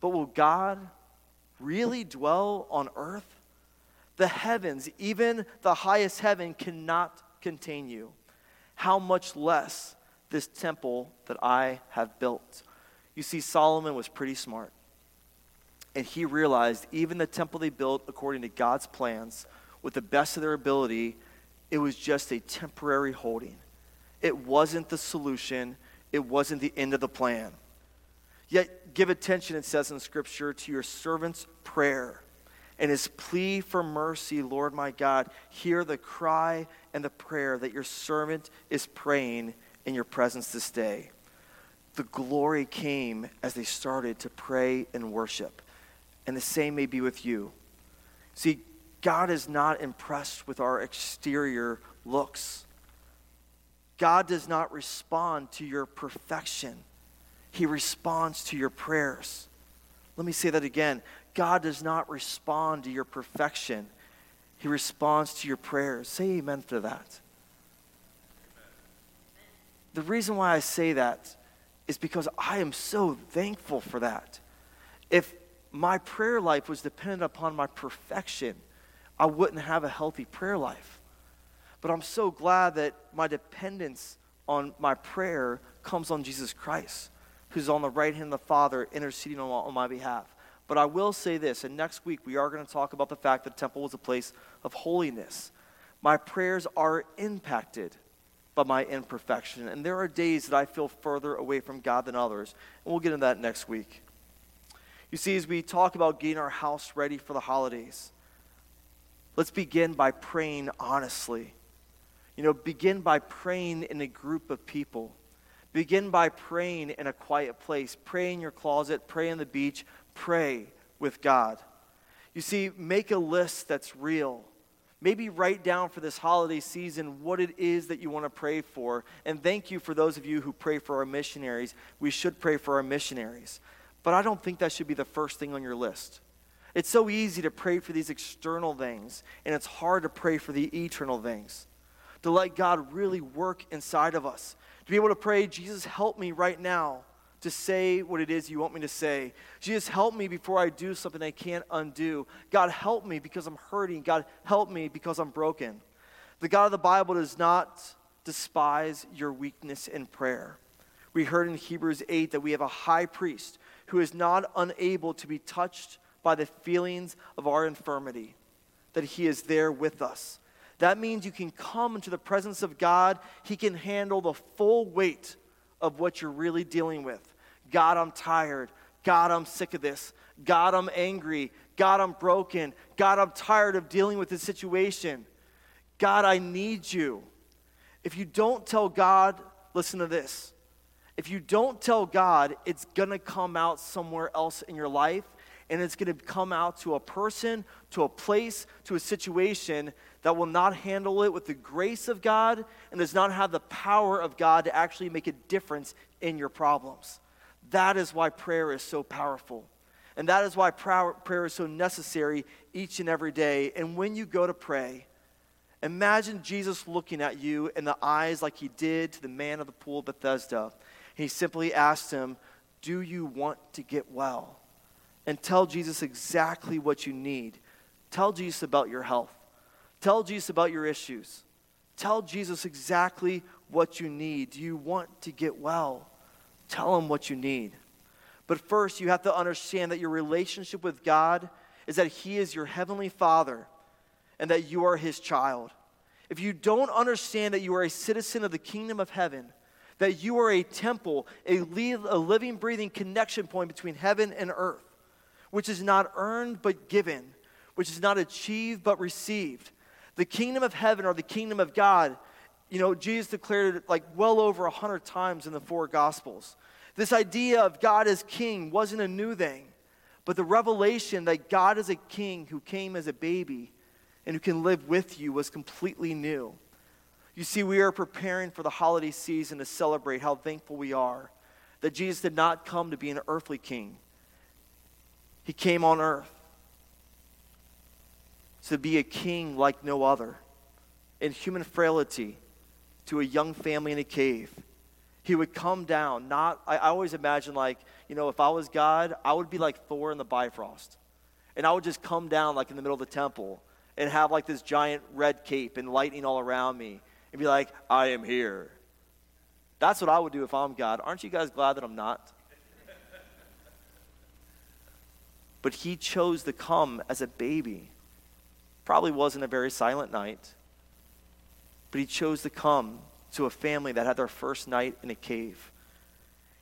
but will God really dwell on earth? The heavens, even the highest heaven, cannot contain you how much less this temple that I have built. You see, Solomon was pretty smart. And he realized even the temple they built according to God's plans, with the best of their ability, it was just a temporary holding. It wasn't the solution, it wasn't the end of the plan. Yet, give attention, it says in Scripture, to your servant's prayer and his plea for mercy, Lord my God. Hear the cry and the prayer that your servant is praying in your presence this day. The glory came as they started to pray and worship. And the same may be with you. See, God is not impressed with our exterior looks. God does not respond to your perfection, He responds to your prayers. Let me say that again. God does not respond to your perfection, He responds to your prayers. Say amen to that. The reason why I say that is because I am so thankful for that. If my prayer life was dependent upon my perfection, I wouldn't have a healthy prayer life. But I'm so glad that my dependence on my prayer comes on Jesus Christ, who's on the right hand of the Father interceding on my behalf. But I will say this, and next week we are going to talk about the fact that the temple was a place of holiness. My prayers are impacted by my imperfection, and there are days that I feel further away from God than others, and we'll get into that next week. You see, as we talk about getting our house ready for the holidays, let's begin by praying honestly. You know, begin by praying in a group of people. Begin by praying in a quiet place. Pray in your closet, pray on the beach, pray with God. You see, make a list that's real. Maybe write down for this holiday season what it is that you want to pray for. And thank you for those of you who pray for our missionaries. We should pray for our missionaries. But I don't think that should be the first thing on your list. It's so easy to pray for these external things, and it's hard to pray for the eternal things. To let God really work inside of us. To be able to pray, Jesus, help me right now to say what it is you want me to say. Jesus, help me before I do something I can't undo. God, help me because I'm hurting. God, help me because I'm broken. The God of the Bible does not despise your weakness in prayer. We heard in Hebrews 8 that we have a high priest who is not unable to be touched by the feelings of our infirmity, that he is there with us. That means you can come into the presence of God, he can handle the full weight of what you're really dealing with. God, I'm tired. God, I'm sick of this. God, I'm angry. God, I'm broken. God, I'm tired of dealing with this situation. God, I need you. If you don't tell God, listen to this. If you don't tell God, it's going to come out somewhere else in your life, and it's going to come out to a person, to a place, to a situation that will not handle it with the grace of God and does not have the power of God to actually make a difference in your problems. That is why prayer is so powerful. And that is why prayer is so necessary each and every day. And when you go to pray, imagine Jesus looking at you in the eyes like he did to the man of the pool of Bethesda. He simply asked him, Do you want to get well? And tell Jesus exactly what you need. Tell Jesus about your health. Tell Jesus about your issues. Tell Jesus exactly what you need. Do you want to get well? Tell him what you need. But first, you have to understand that your relationship with God is that He is your heavenly Father and that you are His child. If you don't understand that you are a citizen of the kingdom of heaven, that you are a temple, a, a living, breathing connection point between heaven and earth, which is not earned but given, which is not achieved but received. The kingdom of heaven or the kingdom of God, you know, Jesus declared it like well over a hundred times in the four gospels. This idea of God as king wasn't a new thing, but the revelation that God is a king who came as a baby and who can live with you was completely new. You see, we are preparing for the holiday season to celebrate how thankful we are that Jesus did not come to be an earthly king, He came on earth to be a king like no other in human frailty to a young family in a cave he would come down. Not, I, I always imagine like, you know, if I was God, I would be like Thor in the Bifrost. And I would just come down like in the middle of the temple and have like this giant red cape and lightning all around me and be like, I am here. That's what I would do if I'm God. Aren't you guys glad that I'm not? but he chose to come as a baby. Probably wasn't a very silent night, but he chose to come to a family that had their first night in a cave.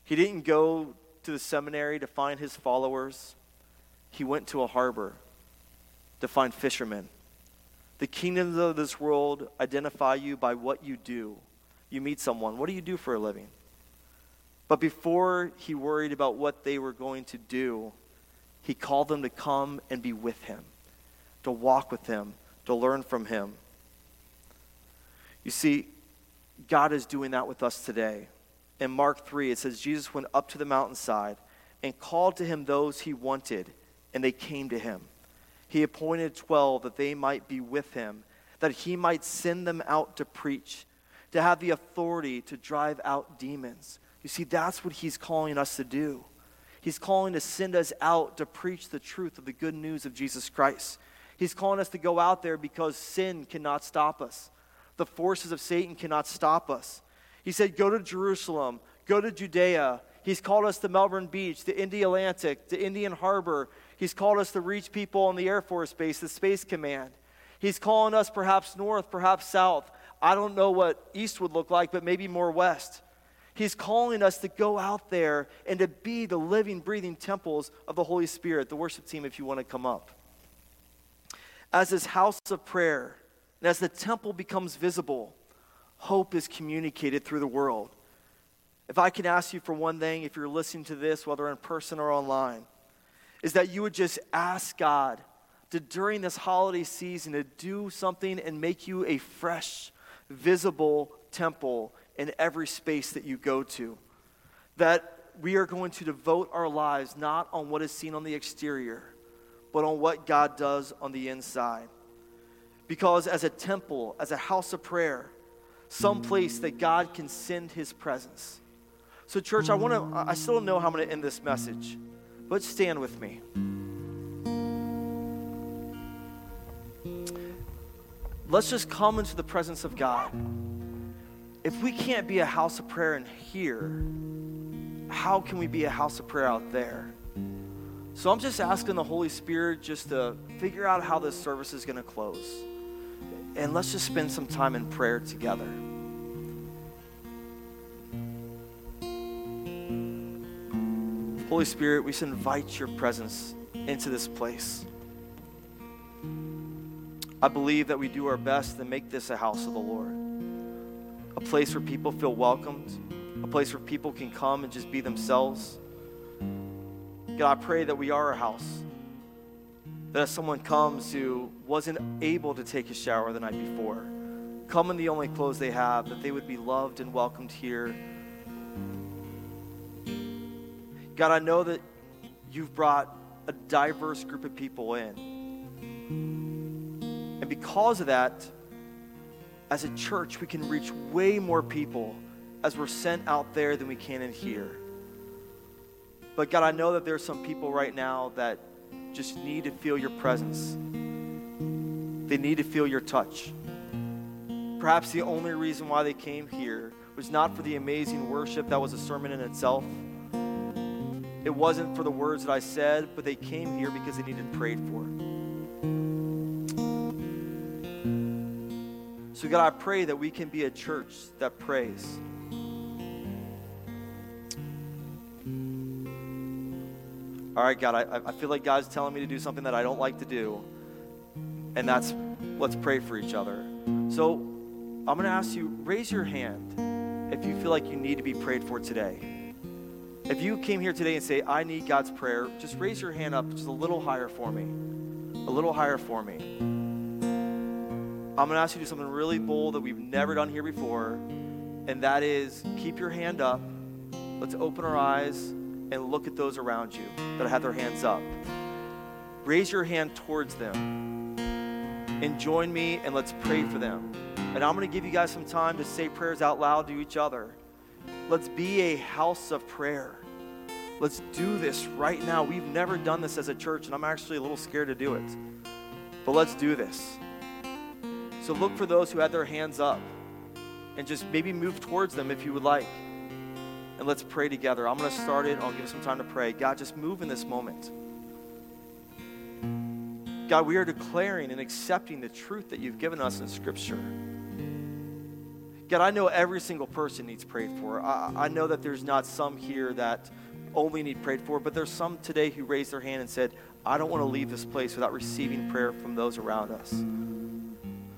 He didn't go to the seminary to find his followers, he went to a harbor to find fishermen. The kingdoms of this world identify you by what you do. You meet someone, what do you do for a living? But before he worried about what they were going to do, he called them to come and be with him, to walk with him, to learn from him. You see, God is doing that with us today. In Mark 3, it says, Jesus went up to the mountainside and called to him those he wanted, and they came to him. He appointed 12 that they might be with him, that he might send them out to preach, to have the authority to drive out demons. You see, that's what he's calling us to do. He's calling to send us out to preach the truth of the good news of Jesus Christ. He's calling us to go out there because sin cannot stop us the forces of Satan cannot stop us. He said, Go to Jerusalem, go to Judea. He's called us to Melbourne Beach, the to Indialantic, to Indian Harbor. He's called us to reach people on the Air Force Base, the Space Command. He's calling us perhaps north, perhaps south. I don't know what east would look like, but maybe more west. He's calling us to go out there and to be the living, breathing temples of the Holy Spirit. The worship team, if you want to come up. As his house of prayer, and as the temple becomes visible, hope is communicated through the world. If I can ask you for one thing, if you're listening to this, whether in person or online, is that you would just ask God to, during this holiday season, to do something and make you a fresh, visible temple in every space that you go to. That we are going to devote our lives not on what is seen on the exterior, but on what God does on the inside. Because as a temple, as a house of prayer, some place that God can send his presence. So, church, I want to, I still don't know how I'm going to end this message, but stand with me. Let's just come into the presence of God. If we can't be a house of prayer in here, how can we be a house of prayer out there? So I'm just asking the Holy Spirit just to figure out how this service is going to close and let's just spend some time in prayer together. Holy Spirit, we just invite your presence into this place. I believe that we do our best to make this a house of the Lord, a place where people feel welcomed, a place where people can come and just be themselves. God, I pray that we are a house that if someone comes who wasn't able to take a shower the night before, come in the only clothes they have, that they would be loved and welcomed here. God, I know that you've brought a diverse group of people in. And because of that, as a church, we can reach way more people as we're sent out there than we can in here. But God, I know that there's some people right now that just need to feel your presence. They need to feel your touch. Perhaps the only reason why they came here was not for the amazing worship that was a sermon in itself, it wasn't for the words that I said, but they came here because they needed prayed for. So, God, I pray that we can be a church that prays. All right, God, I, I feel like God's telling me to do something that I don't like to do, and that's let's pray for each other. So, I'm going to ask you raise your hand if you feel like you need to be prayed for today. If you came here today and say, I need God's prayer, just raise your hand up just a little higher for me. A little higher for me. I'm going to ask you to do something really bold that we've never done here before, and that is keep your hand up. Let's open our eyes and look at those around you that have their hands up. Raise your hand towards them and join me and let's pray for them. And I'm going to give you guys some time to say prayers out loud to each other. Let's be a house of prayer. Let's do this right now. We've never done this as a church, and I'm actually a little scared to do it. But let's do this. So look for those who had their hands up and just maybe move towards them if you would like. And let's pray together. I'm going to start it. I'll give some time to pray. God, just move in this moment. God, we are declaring and accepting the truth that you've given us in Scripture. God, I know every single person needs prayed for. I, I know that there's not some here that only need prayed for, but there's some today who raised their hand and said, I don't want to leave this place without receiving prayer from those around us.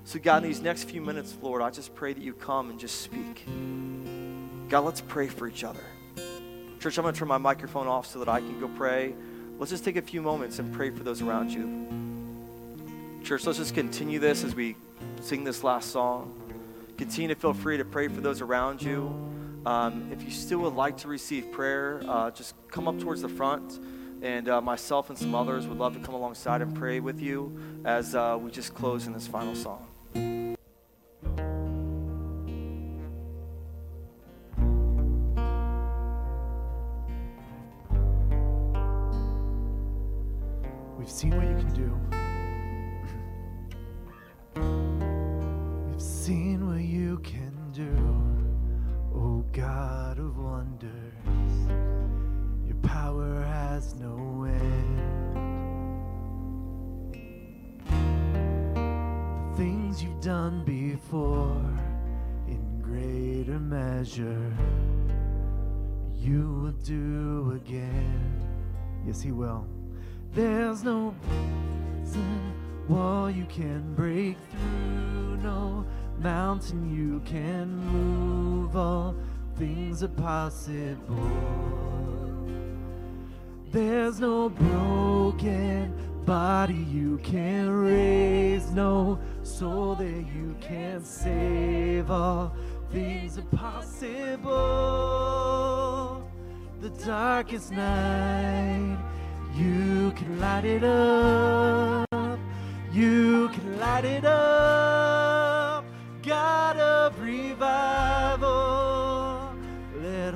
So, God, in these next few minutes, Lord, I just pray that you come and just speak. God, let's pray for each other. Church, I'm going to turn my microphone off so that I can go pray. Let's just take a few moments and pray for those around you. Church, let's just continue this as we sing this last song. Continue to feel free to pray for those around you. Um, if you still would like to receive prayer, uh, just come up towards the front, and uh, myself and some others would love to come alongside and pray with you as uh, we just close in this final song. We've seen what you can do. Can do, oh God of wonders. Your power has no end. The things you've done before, in greater measure, you will do again. Yes, He will. There's no prison wall you can break through, no mountain you can move, all things are possible. There's no broken body you can raise, no soul that you can save, all things are possible. The darkest night, you can light it up, you can light it up.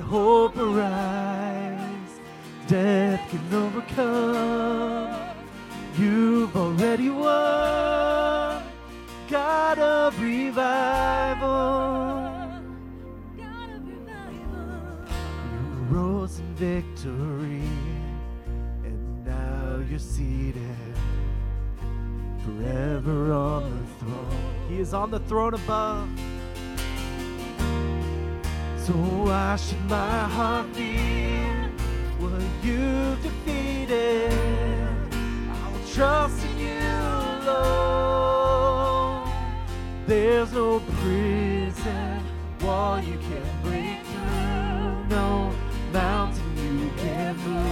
Hope arise. Death can overcome. You've already won. God of revival. God of revival. You rose in victory, and now you're seated forever on the throne. He is on the throne above. So why should my heart fear what you've defeated? I will trust in you alone. There's no prison wall you can break through, no mountain you can move.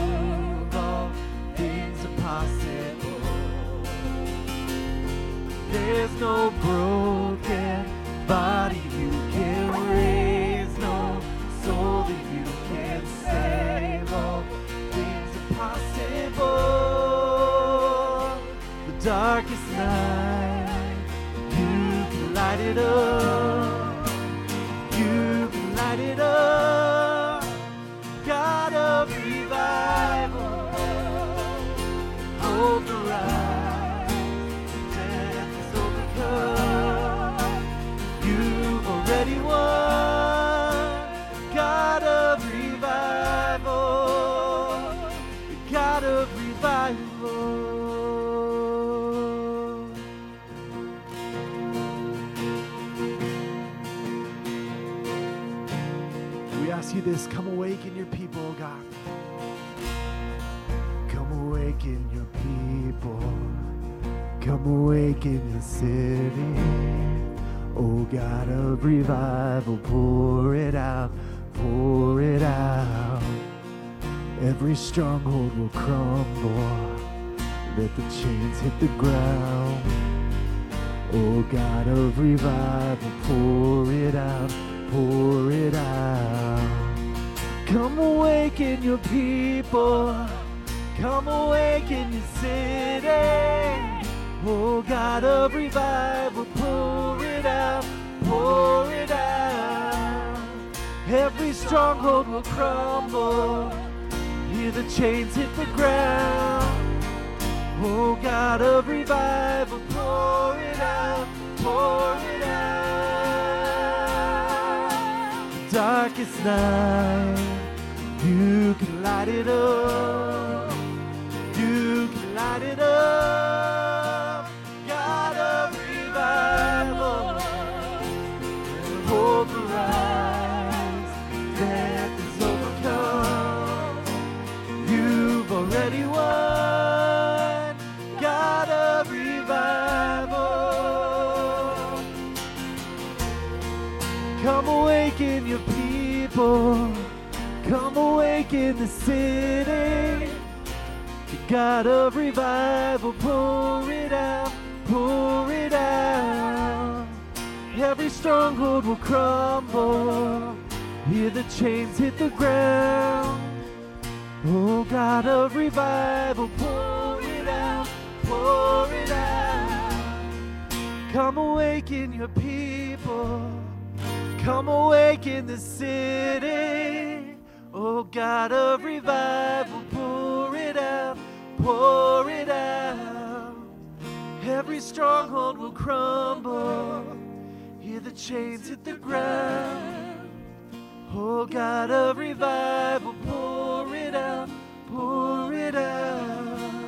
Hit the ground. Oh God of revival, pour it out, pour it out. Come awaken your people. Come awaken your city. Oh God of revival, pour it out, pour it out. Every stronghold will crumble. Hear the chains hit the ground. Oh God of revival, pour it out, pour it out. The Darkest night, you can light it up. You can light it up. Awaken the city. The God of revival, pour it out, pour it out. Every stronghold will crumble. Hear the chains hit the ground. Oh God of revival, pour it out, pour it out. Come awaken your people. Come awaken the city. Oh God of revival, pour it out, pour it out. Every stronghold will crumble. Hear the chains hit the ground. Oh God of revival, pour it out, pour it out.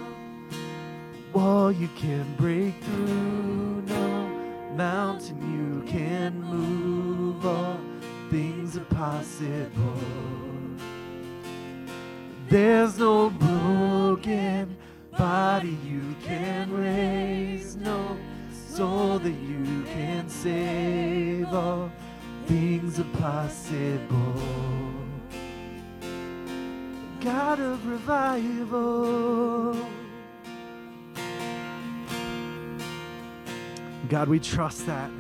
Wall you can break through, no mountain you can move. All things are possible. There's no broken body you can raise, no soul that you can save. All things are possible. God of revival. God, we trust that.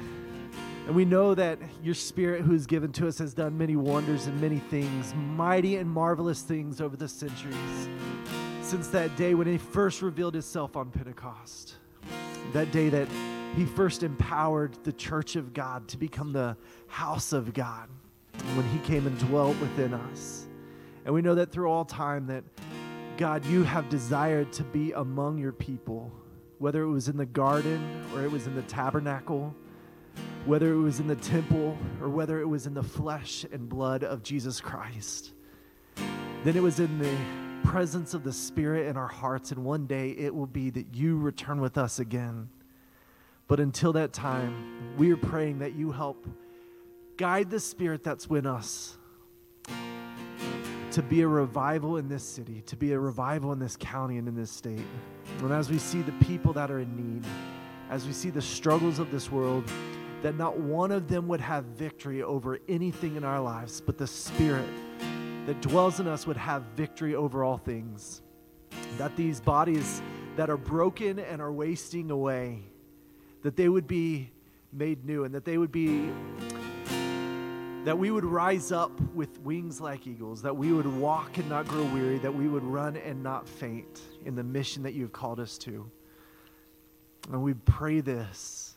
And we know that your spirit who is given to us has done many wonders and many things, mighty and marvelous things over the centuries. Since that day when he first revealed himself on Pentecost, that day that he first empowered the church of God to become the house of God, when he came and dwelt within us. And we know that through all time that God, you have desired to be among your people, whether it was in the garden or it was in the tabernacle whether it was in the temple or whether it was in the flesh and blood of Jesus Christ. Then it was in the presence of the Spirit in our hearts, and one day it will be that you return with us again. But until that time, we are praying that you help guide the Spirit that's in us to be a revival in this city, to be a revival in this county and in this state. And as we see the people that are in need, as we see the struggles of this world, that not one of them would have victory over anything in our lives, but the Spirit that dwells in us would have victory over all things. That these bodies that are broken and are wasting away, that they would be made new and that they would be that we would rise up with wings like eagles, that we would walk and not grow weary, that we would run and not faint in the mission that you've called us to. And we pray this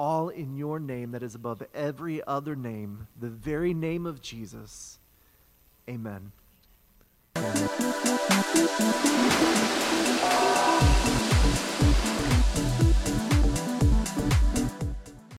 all in your name that is above every other name, the very name of Jesus. Amen.